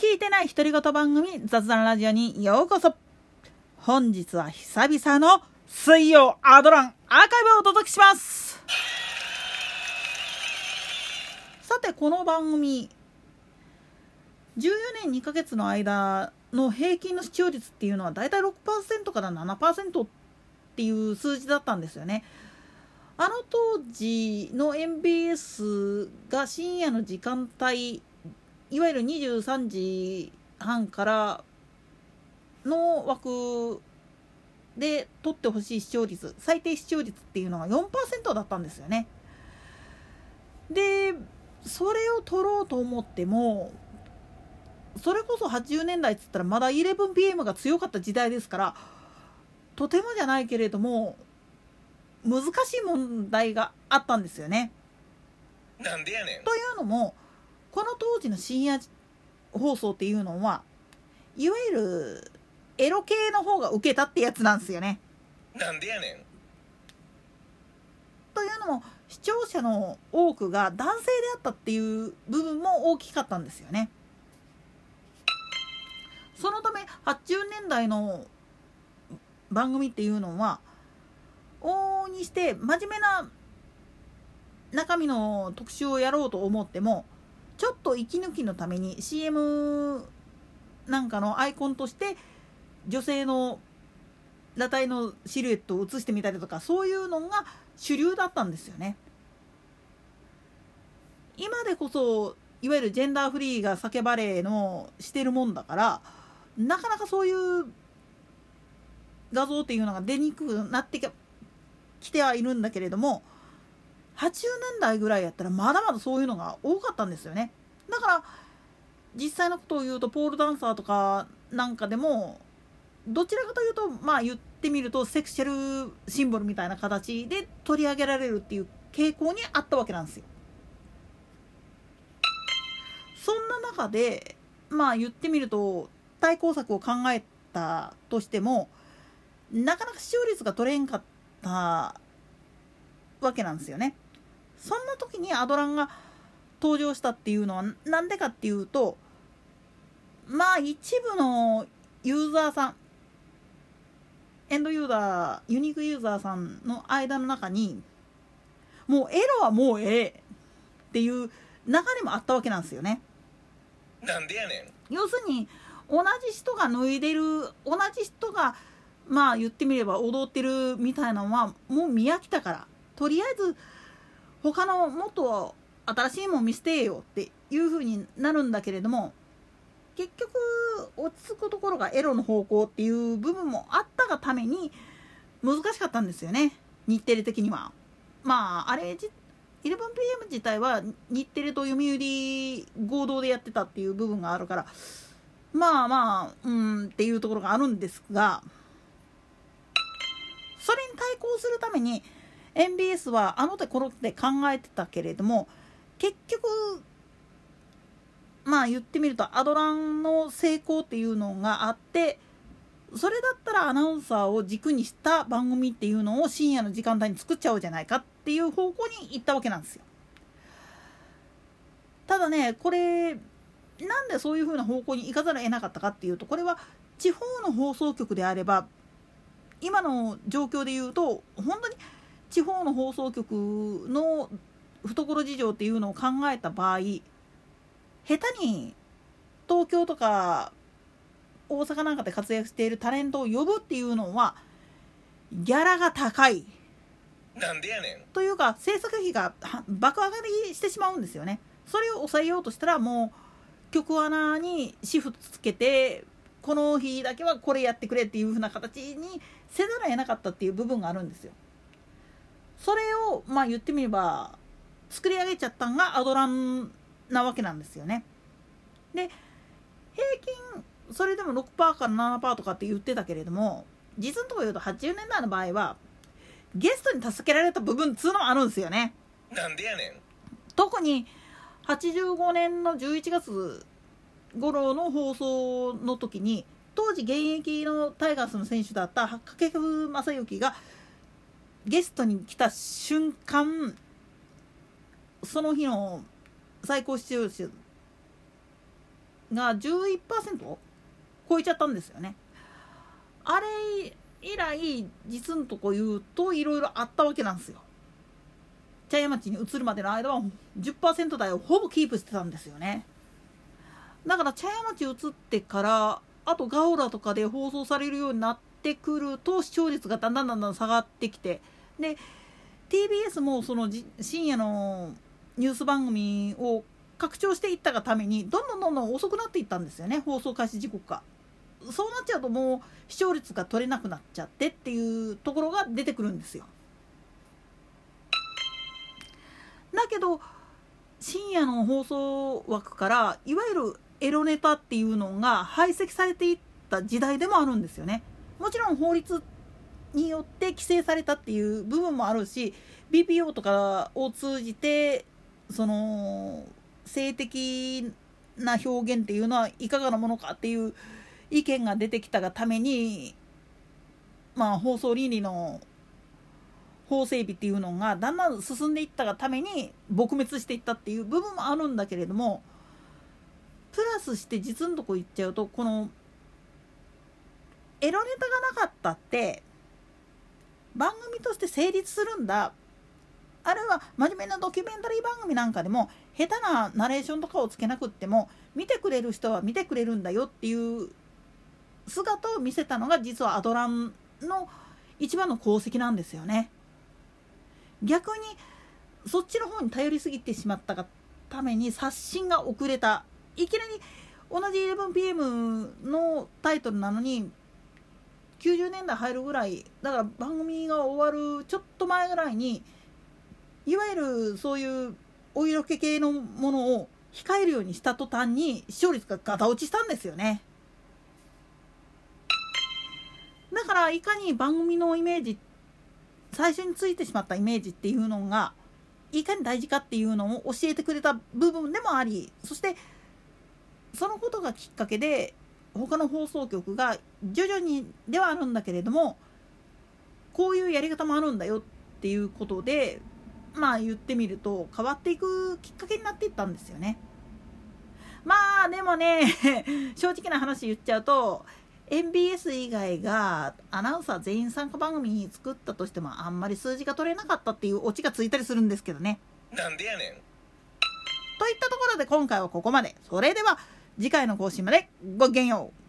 聞いてない独り言番組雑談ラジオにようこそ本日は久々の水曜アドランアーカイブをお届けしますさてこの番組14年2ヶ月の間の平均の視聴率っていうのはだいたい6%から7%っていう数字だったんですよね。あの当時の MBS が深夜の時間帯いわゆる23時半からの枠で取ってほしい視聴率最低視聴率っていうのが4%だったんですよね。でそれを取ろうと思ってもそれこそ80年代っつったらまだ 11PM が強かった時代ですからとてもじゃないけれども難しい問題があったんですよね。なんでやねんというのもこの当時の深夜放送っていうのはいわゆるエロ系の方が受けたってやつなんですよね。なんでやねんというのも視聴者の多くが男性であったっていう部分も大きかったんですよね。そのため80年代の番組っていうのは往々にして真面目な中身の特集をやろうと思ってもちょっと息抜きのために CM なんかのアイコンとして女性の裸体のシルエットを映してみたりとかそういうのが主流だったんですよね。今でこそいわゆるジェンダーフリーが叫ばれのしてるもんだからなかなかそういう画像っていうのが出にくくなってきてはいるんだけれども80年代ぐらいやったらまだまだそういうのが多かったんですよねだから実際のことを言うとポールダンサーとかなんかでもどちらかというとまあ言ってみるとセクシャルシンボルみたいな形で取り上げられるっていう傾向にあったわけなんですよ。そんな中でまあ言ってみると対抗策を考えたとしてもなかなか視聴率が取れんかったわけなんですよね。そんな時にアドランが登場したっていうのは何でかっていうとまあ一部のユーザーさんエンドユーザーユニークユーザーさんの間の中にもうエロはもうええっていう流れもあったわけなんですよね。なんでやねん要するに同じ人が脱いでる同じ人がまあ言ってみれば踊ってるみたいなのはもう見飽きたからとりあえず他のもっと新しいもん見せてよっていう風になるんだけれども結局落ち着くところがエロの方向っていう部分もあったがために難しかったんですよね日テレ的には。まああれ 11PM 自体は日テレと読売合同でやってたっていう部分があるからまあまあうんっていうところがあるんですがそれに対抗するために MBS はあの手この手で考えてたけれども結局まあ言ってみるとアドランの成功っていうのがあってそれだったらアナウンサーを軸にした番組っていうのを深夜の時間帯に作っちゃおうじゃないかっていう方向に行ったわけなんですよ。ただねこれなんでそういうふうな方向に行かざるを得なかったかっていうとこれは地方の放送局であれば今の状況で言うと本当に地方の放送局の懐事情っていうのを考えた場合下手に東京とか大阪なんかで活躍しているタレントを呼ぶっていうのはギャラが高い。なんでやねん。というか制作費が爆上がりしてしまうんですよね。それを抑えようとしたらもう局アナにシフトつけてこの日だけはこれやってくれっていう風な形にせざるを得なかったっていう部分があるんですよそれをまあ言ってみれば作り上げちゃったんがアドランなわけなんですよね。で平均それでも6%から7%とかって言ってたけれども実のところ言うと80年代の場合はゲストに助けられた部分っつうのもあるんですよね。なんでやねん。特に85年の11月頃の放送の時に当時現役のタイガースの選手だった掛布正幸がゲストに来た瞬間その日の最高視聴率が11%超えちゃったんですよね。あれ以来実のとこ言うといろいろあったわけなんですよ。茶屋町に移るまでの間は10%台をほぼキープしてたんですよね。だから茶屋町移ってからあとガオラとかで放送されるようになってくると視聴率がだんだんだんだん下がってきてで TBS もその深夜のニュース番組を拡張していったがためにどんどんどんどん遅くなっていったんですよね放送開始時刻が。そうなっちゃうともう視聴率が取れなくなっちゃってっていうところが出てくるんですよ。だけど深夜の放送枠からいわゆるエロネタっていうのが排斥されていった時代でもあるんですよね。もちろん法律によって規制されたっていう部分もあるし BPO とかを通じてその性的な表現っていうのはいかがなものかっていう意見が出てきたがためにまあ放送倫理の法整備っていうのがだんだん進んでいったがために撲滅していったっていう部分もあるんだけれどもプラスして実のとこ言っちゃうとこのエロネタがなかったって番組として成立するんだあるいは真面目なドキュメンタリー番組なんかでも下手なナレーションとかをつけなくっても見てくれる人は見てくれるんだよっていう姿を見せたのが実はアドランの一番の功績なんですよね。逆にそっちの方に頼りすぎてしまったがために刷新が遅れたいきなり同じ 11pm のタイトルなのに90年代入るぐらいだから番組が終わるちょっと前ぐらいにいわゆるそういうお色気系のものを控えるようにした途端に視聴率がガタ落ちしたんですよね。だからいかに番組のイメージ最初についてしまったイメージっていうのがいかに大事かっていうのを教えてくれた部分でもありそしてそのことがきっかけで他の放送局が徐々にではあるんだけれどもこういうやり方もあるんだよっていうことでまあ言ってみると変わっていくきっかけになっていったんですよね。まあでもね 正直な話言っちゃうと MBS 以外がアナウンサー全員参加番組作ったとしてもあんまり数字が取れなかったっていうオチがついたりするんですけどね。なんでやねんといったところで今回はここまで。それでは次回の更新までごきげんよう。